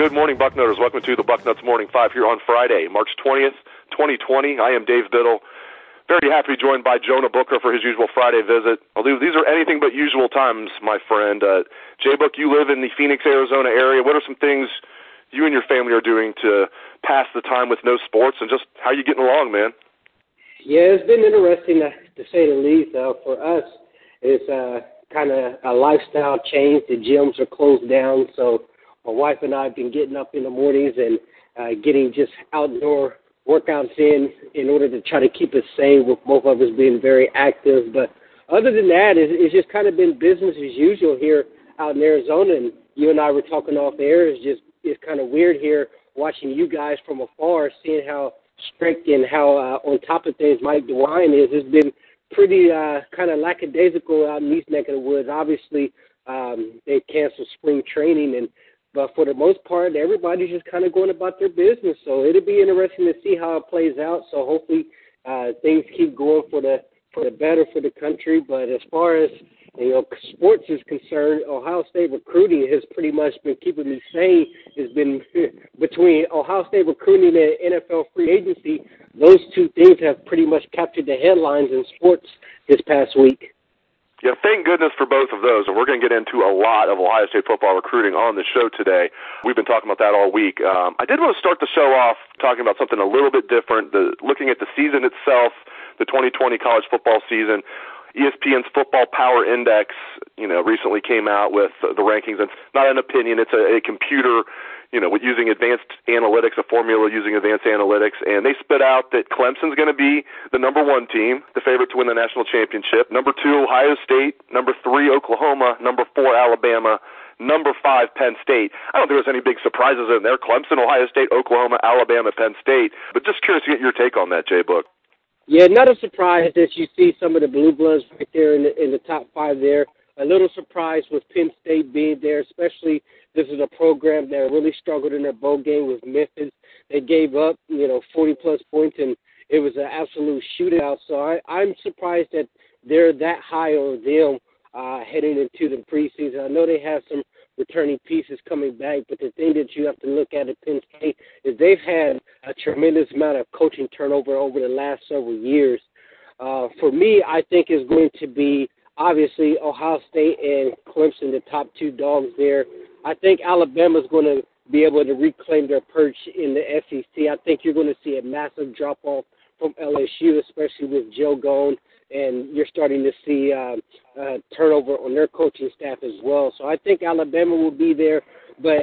Good morning, Bucknutters. Welcome to the Bucknuts Morning Five here on Friday, March 20th, 2020. I am Dave Biddle. Very happy to be joined by Jonah Booker for his usual Friday visit. Although these are anything but usual times, my friend. Uh, Jay Book, you live in the Phoenix, Arizona area. What are some things you and your family are doing to pass the time with no sports, and just how are you getting along, man? Yeah, it's been interesting to, to say the least. Uh, for us, it's uh, kind of a lifestyle change. The gyms are closed down, so my wife and I have been getting up in the mornings and uh, getting just outdoor workouts in in order to try to keep us sane. With both of us being very active, but other than that, it's, it's just kind of been business as usual here out in Arizona. And you and I were talking off air. It's just it's kind of weird here watching you guys from afar, seeing how strict and how uh, on top of things Mike DeWine is. It's been pretty uh, kind of lackadaisical out in these neck of the woods. Obviously, um, they canceled spring training and but for the most part, everybody's just kind of going about their business. So it'll be interesting to see how it plays out. So hopefully uh, things keep going for the for the better for the country. But as far as you know, sports is concerned, Ohio State recruiting has pretty much been keeping me sane. Has been between Ohio State recruiting and NFL free agency. Those two things have pretty much captured the headlines in sports this past week. Yeah, thank goodness for both of those. And we're going to get into a lot of Ohio State football recruiting on the show today. We've been talking about that all week. Um, I did want to start the show off talking about something a little bit different, the, looking at the season itself, the 2020 college football season. ESPN's Football Power Index, you know, recently came out with the rankings. It's not an opinion; it's a, a computer you know, with using advanced analytics, a formula using advanced analytics, and they spit out that Clemson's going to be the number one team, the favorite to win the national championship. Number two, Ohio State. Number three, Oklahoma. Number four, Alabama. Number five, Penn State. I don't think there's any big surprises in there. Clemson, Ohio State, Oklahoma, Alabama, Penn State. But just curious to get your take on that, Jay Book. Yeah, not a surprise that you see some of the blue bloods right there in the, in the top five there. A little surprised with Penn State being there, especially this is a program that really struggled in their bowl game with Memphis. They gave up, you know, 40 plus points, and it was an absolute shootout. So I, I'm surprised that they're that high on them uh, heading into the preseason. I know they have some returning pieces coming back, but the thing that you have to look at at Penn State is they've had a tremendous amount of coaching turnover over the last several years. Uh, for me, I think is going to be obviously Ohio State and Clemson, the top two dogs there. I think Alabama's going to be able to reclaim their perch in the SEC. I think you're going to see a massive drop off from LSU, especially with Joe gone, and you're starting to see uh, uh, turnover on their coaching staff as well. So I think Alabama will be there, but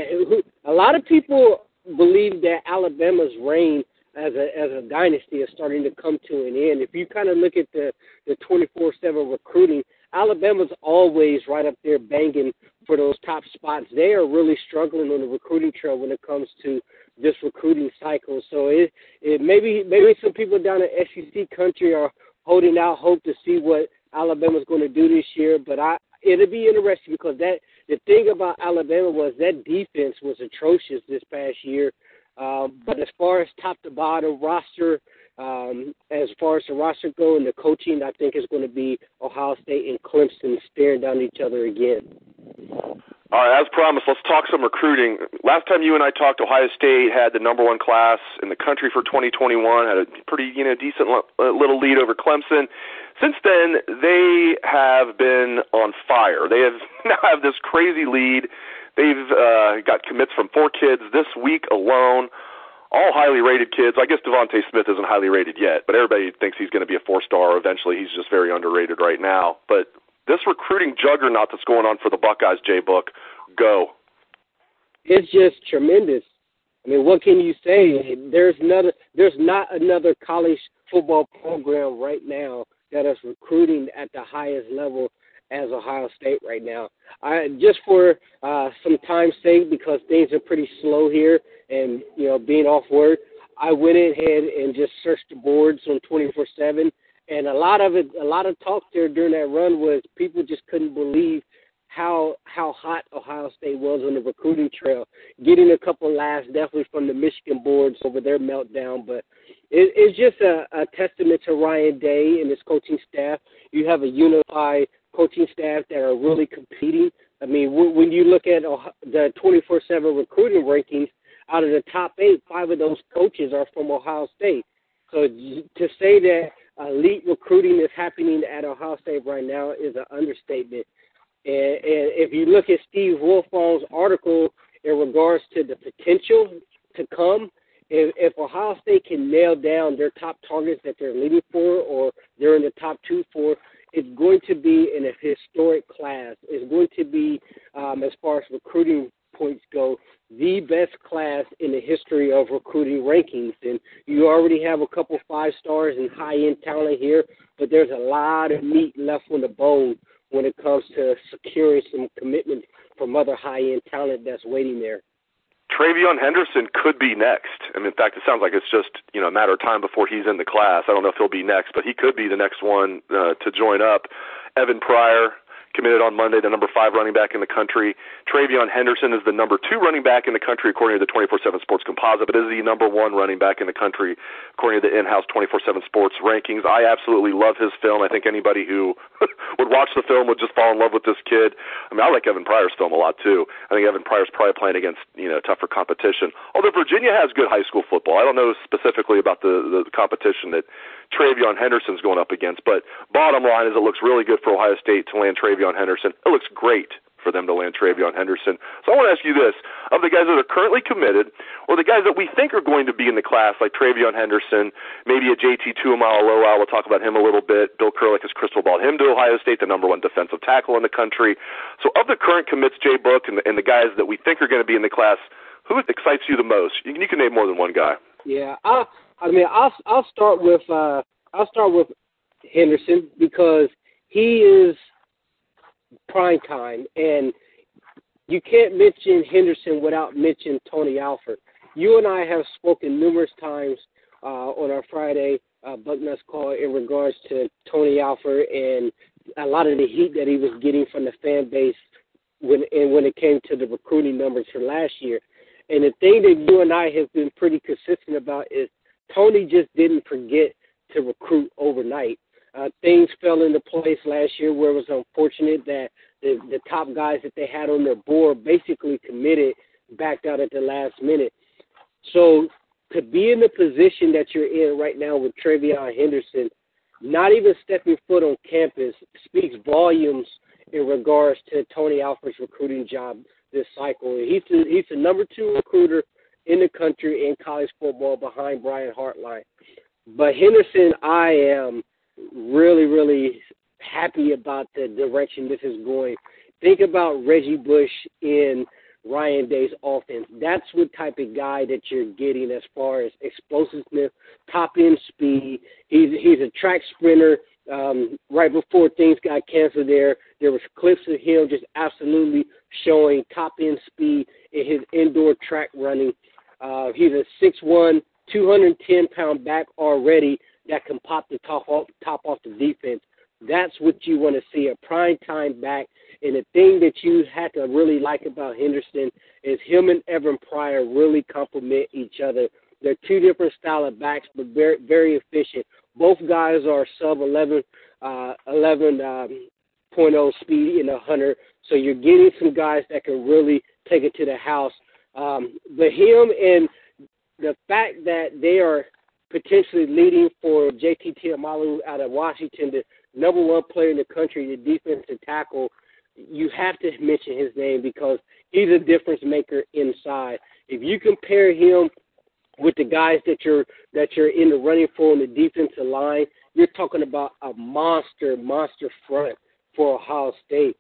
a lot of people believe that Alabama's reign as a as a dynasty is starting to come to an end. If you kind of look at the the 24/7 recruiting, Alabama's always right up there banging for those top spots. They are really struggling on the recruiting trail when it comes to this recruiting cycle. So it, it maybe maybe some people down in SEC country are holding out hope to see what Alabama's going to do this year. But I it'll be interesting because that the thing about Alabama was that defense was atrocious this past year. Um, but as far as top to bottom roster, um, as far as the roster go and the coaching, I think it's going to be Ohio State and Clemson staring down each other again. All right, as promised, let's talk some recruiting. Last time you and I talked, Ohio State had the number one class in the country for 2021, had a pretty you know decent uh, little lead over Clemson. Since then, they have been on fire. They have now have this crazy lead. They've uh, got commits from four kids this week alone all highly rated kids. I guess Devonte Smith isn't highly rated yet, but everybody thinks he's going to be a four star eventually. He's just very underrated right now. But this recruiting juggernaut that's going on for the Buckeyes, Jay Book, go. It's just tremendous. I mean, what can you say? There's another. There's not another college football program right now that is recruiting at the highest level as Ohio State right now. I just for uh, some time's sake, because things are pretty slow here, and you know being off work, I went ahead and just searched the boards on 24/7, and a lot of it, a lot of talk there during that run was people just couldn't believe how how hot Ohio State was on the recruiting trail, getting a couple laughs definitely from the Michigan boards over their meltdown, but it, it's just a, a testament to Ryan Day and his coaching staff. You have a unified coaching staff that are really competing. I mean, when you look at the 24/7 recruiting rankings, out of the top eight, five of those coaches are from Ohio State. So to say that elite recruiting is happening at Ohio State right now is an understatement. And, and if you look at Steve Wiltfong's article in regards to the potential to come, if, if Ohio State can nail down their top targets that they're leading for, or they're in the top two for, it's going to be in a historic class. It's going to be, um, as far as recruiting points go, the best class in the history of recruiting rankings. And you already have a couple five stars and high end talent here, but there's a lot of meat left on the bone when it comes to securing some commitment from other high end talent that's waiting there. TreVeyon Henderson could be next. I mean, in fact, it sounds like it's just you know a matter of time before he's in the class. I don't know if he'll be next, but he could be the next one uh, to join up. Evan Pryor, committed on Monday, the number five running back in the country. TreVeyon Henderson is the number two running back in the country according to the 24/7 Sports Composite, but is the number one running back in the country according to the in-house 24/7 Sports rankings. I absolutely love his film. I think anybody who would watch the film would just fall in love with this kid. I mean, I like Evan Pryor's film a lot too. I think Evan Pryor's probably playing against you know tougher competition. Although Virginia has good high school football, I don't know specifically about the the competition that TreVeyon Henderson's going up against. But bottom line is, it looks really good for Ohio State to land TreVeyon Henderson. It looks great for them to land TreVeyon Henderson. So I want to ask you this: of the guys that are currently committed, or the guys that we think are going to be in the class, like TreVeyon Henderson, maybe a JT Tuimoloau, we'll talk about him a little bit. Bill Kurelic has crystal balled him to Ohio State, the number one defensive tackle in the country. So of the current commits, Jay Book, and the, and the guys that we think are going to be in the class, who excites you the most? You, you can name more than one guy. Yeah, I, I mean, I'll I'll start with uh, I'll start with Henderson because he is prime time, and you can't mention Henderson without mentioning Tony Alford. You and I have spoken numerous times uh, on our Friday uh, Bucknuts call in regards to Tony Alford and a lot of the heat that he was getting from the fan base when and when it came to the recruiting numbers for last year. And the thing that you and I have been pretty consistent about is Tony just didn't forget to recruit overnight. Uh, things fell into place last year where it was unfortunate that the, the top guys that they had on their board basically committed, backed out at the last minute. So to be in the position that you're in right now with TreVeyon Henderson, not even stepping foot on campus speaks volumes in regards to Tony Alford's recruiting job this cycle. He's the, he's the number two recruiter in the country in college football behind Brian Hartline. But Henderson, I am really, really happy about the direction this is going. Think about Reggie Bush in Ryan Day's offense. That's what type of guy that you're getting as far as explosiveness, top end speed. He's he's a track sprinter. Um, right before things got canceled, there there was clips of him just absolutely showing top end speed in his indoor track running. Uh, he's a six one, 210 pound back already that can pop the top off top off the defense. That's what you want to see a prime time back. And the thing that you had to really like about Henderson is him and Evan Pryor really complement each other They're two different style of backs, but very very efficient. Both guys are sub 11, uh, 11 um, oh speed in a hunter, so you're getting some guys that can really take it to the house. Um, but him and the fact that they are potentially leading for JT Tuimoloau out of Washington, the number one player in the country, the defensive tackle, you have to mention his name because he's a difference maker inside. If you compare him with the guys that you're that you're in the running for on the defensive line, you're talking about a monster, monster front for Ohio State.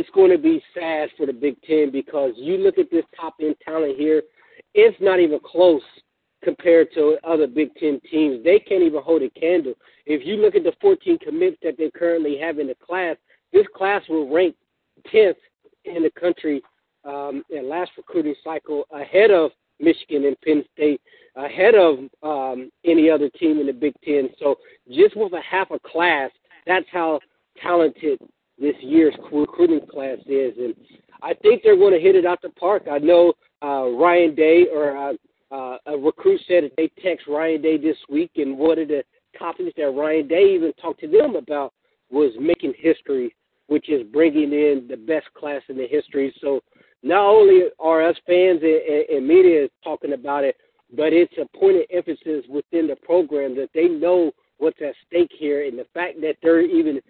It's going to be sad for the Big Ten because you look at this top end talent here, it's not even close compared to other Big Ten teams. They can't even hold a candle. If you look at the 14 commits that they currently have in the class, this class will rank 10th in the country um, in last recruiting cycle, ahead of Michigan and Penn State, ahead of um, any other team in the Big Ten. So just with a half a class, that's how talented this year's recruiting class is, and I think they're going to hit it out the park. I know uh, Ryan Day or uh, uh, a recruit said that they text Ryan Day this week, and one of the topics that Ryan Day even talked to them about was making history, which is bringing in the best class in the history. So not only are us fans and, and media talking about it, but it's a point of emphasis within the program that they know what's at stake here, and the fact that they're even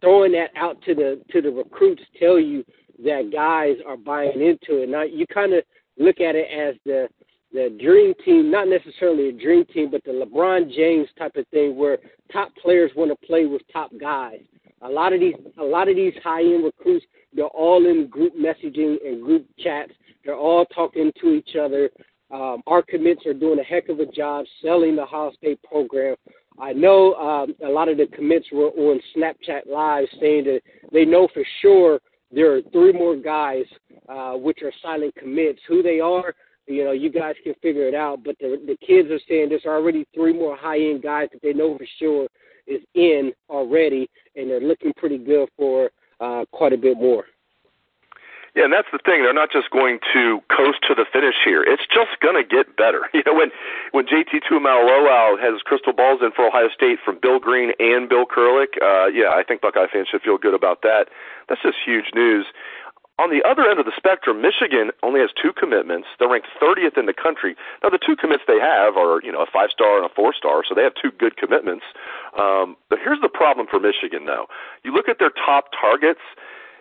throwing that out to the to the recruits tell you that guys are buying into it. Now you kind of look at it as the the dream team, not necessarily a dream team, but the LeBron James type of thing, where top players want to play with top guys. A lot of these, a lot of these high-end recruits, they're all in group messaging and group chats. They're all talking to each other. Um, our commits are doing a heck of a job selling the Ohio State program. I know um, a lot of the commits were on Snapchat Live saying that they know for sure there are three more guys uh, which are silent commits. Who they are, you know, you guys can figure it out. But the the kids are saying there's already three more high end guys that they know for sure is in already, and they're looking pretty good for uh, quite a bit more. Yeah, and that's the thing. They're not just going to coast to the finish here. It's just going to get better. You know, when when JT Tuimoloau has crystal balls in for Ohio State from Bill Greene and Bill Kurelic, uh, yeah, I think Buckeye fans should feel good about that. That's just huge news. On the other end of the spectrum, Michigan only has two commitments. They're ranked 30th in the country. Now, the two commits they have are, you know, a five star and a four star, so they have two good commitments. Um, but here's the problem for Michigan, though. You look at their top targets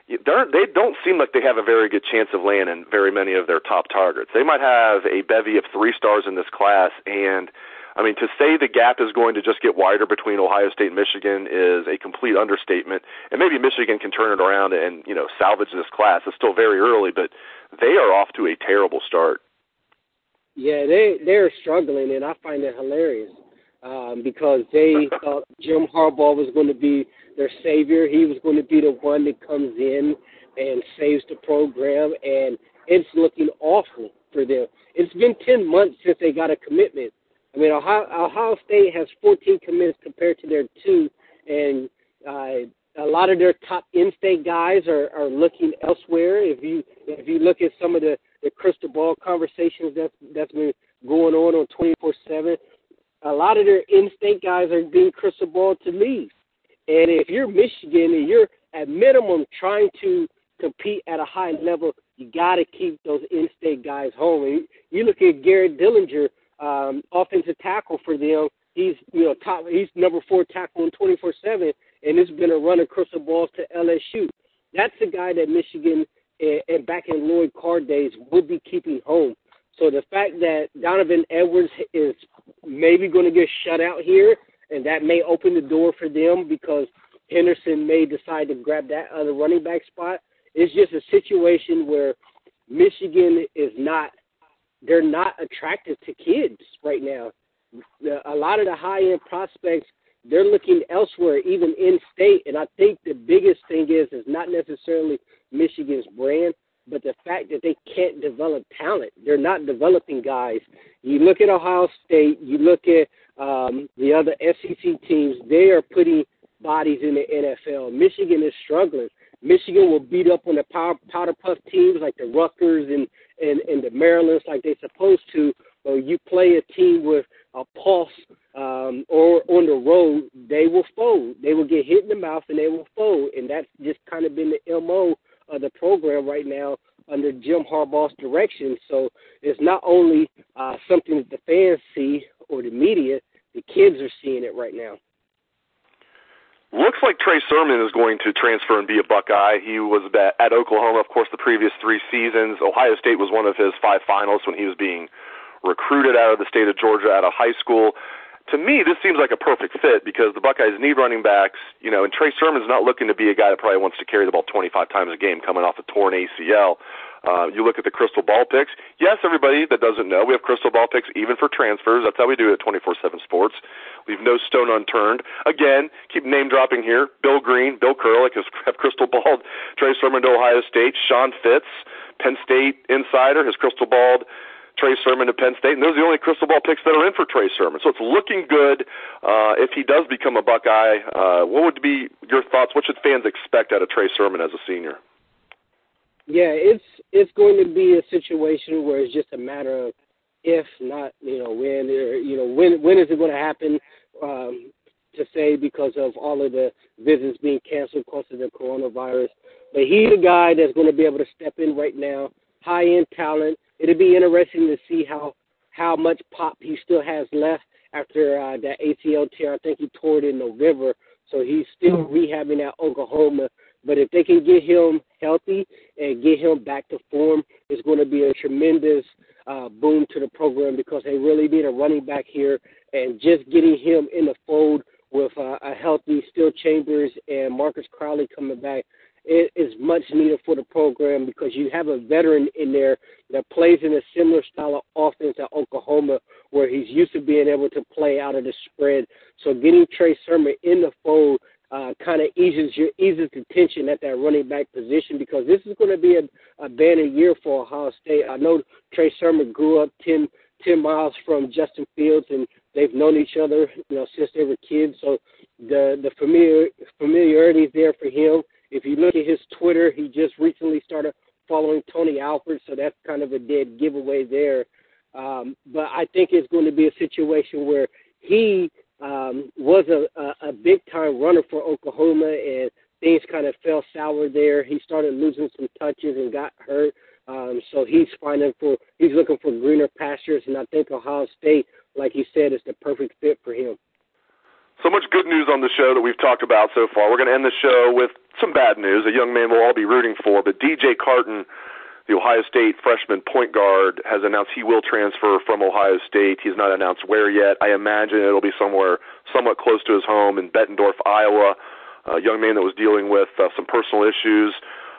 they don't seem like they have a very good chance of landing very many of their top targets. They might have a bevy of three stars in this class, and I mean to say the gap is going to just get wider between Ohio State and Michigan is a complete understatement. And maybe Michigan can turn it around and you know salvage this class. It's still very early, but they are off to a terrible start. Yeah, they they're struggling, and I find it hilarious um, because they thought Jim Harbaugh was going to be their savior. He was going to be the one that comes in and saves the program, and it's looking awful for them. It's been 10 months since they got a commitment. I mean, Ohio, Ohio State has 14 commits compared to their two, and uh, a lot of their top in-state guys are, are looking elsewhere. If you if you look at some of the, the crystal ball conversations that's that's been going on on 24/7, a lot of their in-state guys are being crystal ball to leave. And if you're Michigan and you're at minimum trying to compete at a high level, you got to keep those in-state guys home. And you look at Garrett Dellinger, um, offensive tackle for them. He's you know top. He's number four tackle in 24/7, and it's been a run of crystal balls to LSU. That's the guy that Michigan and, and back in Lloyd Carr days would be keeping home. So the fact that Donovan Edwards is maybe going to get shut out here and that may open the door for them because Henderson may decide to grab that other running back spot. It's just a situation where Michigan is not they're not attractive to kids right now. A lot of the high end prospects they're looking elsewhere, even in state. And I think the biggest thing is is not necessarily Michigan's brand, but the fact that they can't develop talent. They're not developing guys. You look at Ohio State, you look at um, the other SEC teams, they are putting bodies in the NFL. Michigan is struggling. Michigan will beat up on the power, powder puff teams like the Rutgers and, and, and the Marylands like they're supposed to, But you play a team with a pulse um, or on the road, they will fold. They will get hit in the mouth and they will fold. And that's just kind of been the MO of the program right now under Jim Harbaugh's direction. So it's not only uh, something that the fans see or the media, the kids are seeing it right now. Looks like Trey Sermon is going to transfer and be a Buckeye. He was at Oklahoma, of course, the previous three seasons. Ohio State was one of his five finalists when he was being recruited out of the state of Georgia out of high school. To me, this seems like a perfect fit because the Buckeyes need running backs, you know, and Trey Sermon's not looking to be a guy that probably wants to carry the ball 25 times a game coming off a torn ACL. Uh, you look at the crystal ball picks. Yes, everybody that doesn't know, we have crystal ball picks even for transfers. That's how we do it at 24/7 Sports. Leave no stone unturned. Again, keep name dropping here. Bill Greene, Bill Kurelic has have crystal balled Trey Sermon to Ohio State. Sean Fitz, Penn State insider, has crystal balled Trey Sermon to Penn State, and those are the only crystal ball picks that are in for Trey Sermon. So it's looking good. Uh, if he does become a Buckeye, uh, what would be your thoughts? What should fans expect out of Trey Sermon as a senior? Yeah, it's it's going to be a situation where it's just a matter of if, not you know when, or you know when when is it going to happen? Um, to say because of all of the visits being canceled because of the coronavirus. But he's a guy that's going to be able to step in right now. High end talent. It'll be interesting to see how how much pop he still has left after uh, that ACL tear. I think he tore it in November, so he's still rehabbing at Oklahoma. But if they can get him healthy and get him back to form, it's going to be a tremendous uh, boom to the program because they really need a running back here. And just getting him in the fold with uh, a healthy Steele Chambers and Marcus Crowley coming back is much needed for the program because you have a veteran in there that plays in a similar style of offense at Oklahoma, where he's used to being able to play out of the spread. So getting Trey Sermon in the fold uh, kind of eases your eases the tension at that running back position because this is going to be a, a banner year for Ohio State. I know Trey Sermon grew up 10, 10 miles from Justin Fields, and they've known each other, you know, since they were kids. So the the familiar familiarity is there for him. If you look at his Twitter, he just recently started following Tony Alford, so that's kind of a dead giveaway there. Um, but I think it's going to be a situation where he um, was a, a, a big time runner for Oklahoma, and things kind of fell sour there. He started losing some touches and got hurt. Um, so he's finding for he's looking for greener pastures, and I think Ohio State, like you said, is the perfect fit for him. So much good news on the show that we've talked about so far. We're going to end the show with some bad news. A young man we'll all be rooting for, but DJ Carton the Ohio State freshman point guard has announced he will transfer from Ohio State. He's not announced where yet. I imagine it'll be somewhere somewhat close to his home in Bettendorf, Iowa. A young man that was dealing with uh, some personal issues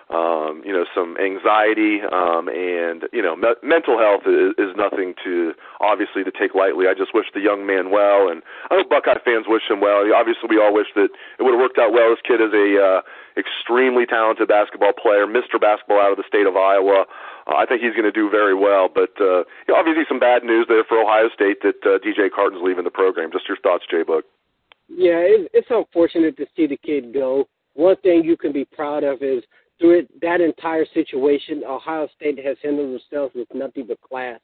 um, you know, some anxiety, um, and you know, me- mental health is, is nothing to obviously to take lightly. I just wish the young man well, and I hope Buckeye fans wish him well. Obviously, we all wish that it would have worked out well. This kid is a uh, extremely talented basketball player, Mr. Basketball out of the state of Iowa. Uh, I think he's going to do very well, but uh, you know, obviously some bad news there for Ohio State that uh, DJ Carton's leaving the program. Just your thoughts, Jay Book. Yeah, it, it's unfortunate to see the kid go. One thing you can be proud of is through it, that entire situation, Ohio State has handled themselves with nothing but class.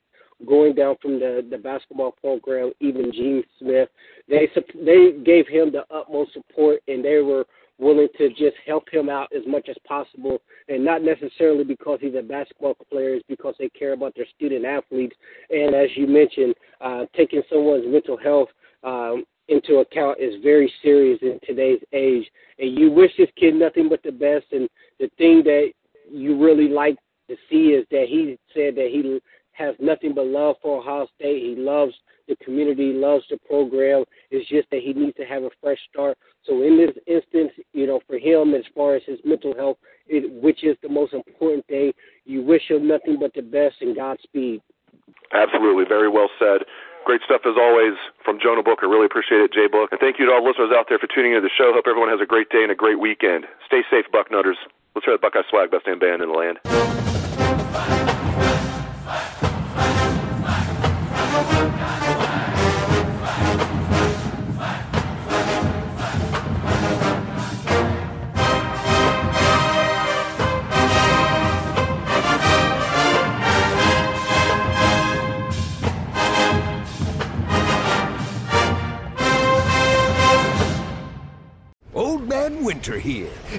Going down from the the basketball program, even Gene Smith, they they gave him the utmost support, and they were willing to just help him out as much as possible, and not necessarily because he's a basketball player, it's because they care about their student athletes. And as you mentioned, uh, taking someone's mental health um, into account is very serious in today's age. And you wish this kid nothing but the best. And the thing that you really like to see is that he said that he has nothing but love for Ohio State. He loves the community, loves the program. It's just that he needs to have a fresh start. So in this instance, you know, for him, as far as his mental health, it, which is the most important thing, you wish him nothing but the best and Godspeed. Absolutely, very well said. Great stuff as always from Jonah Booker. Really appreciate it, Jay Book. And thank you to all the listeners out there for tuning into the show. Hope everyone has a great day and a great weekend. Stay safe, Bucknutters. Let's hear the Buckeye Swag, best damn band in the land. winter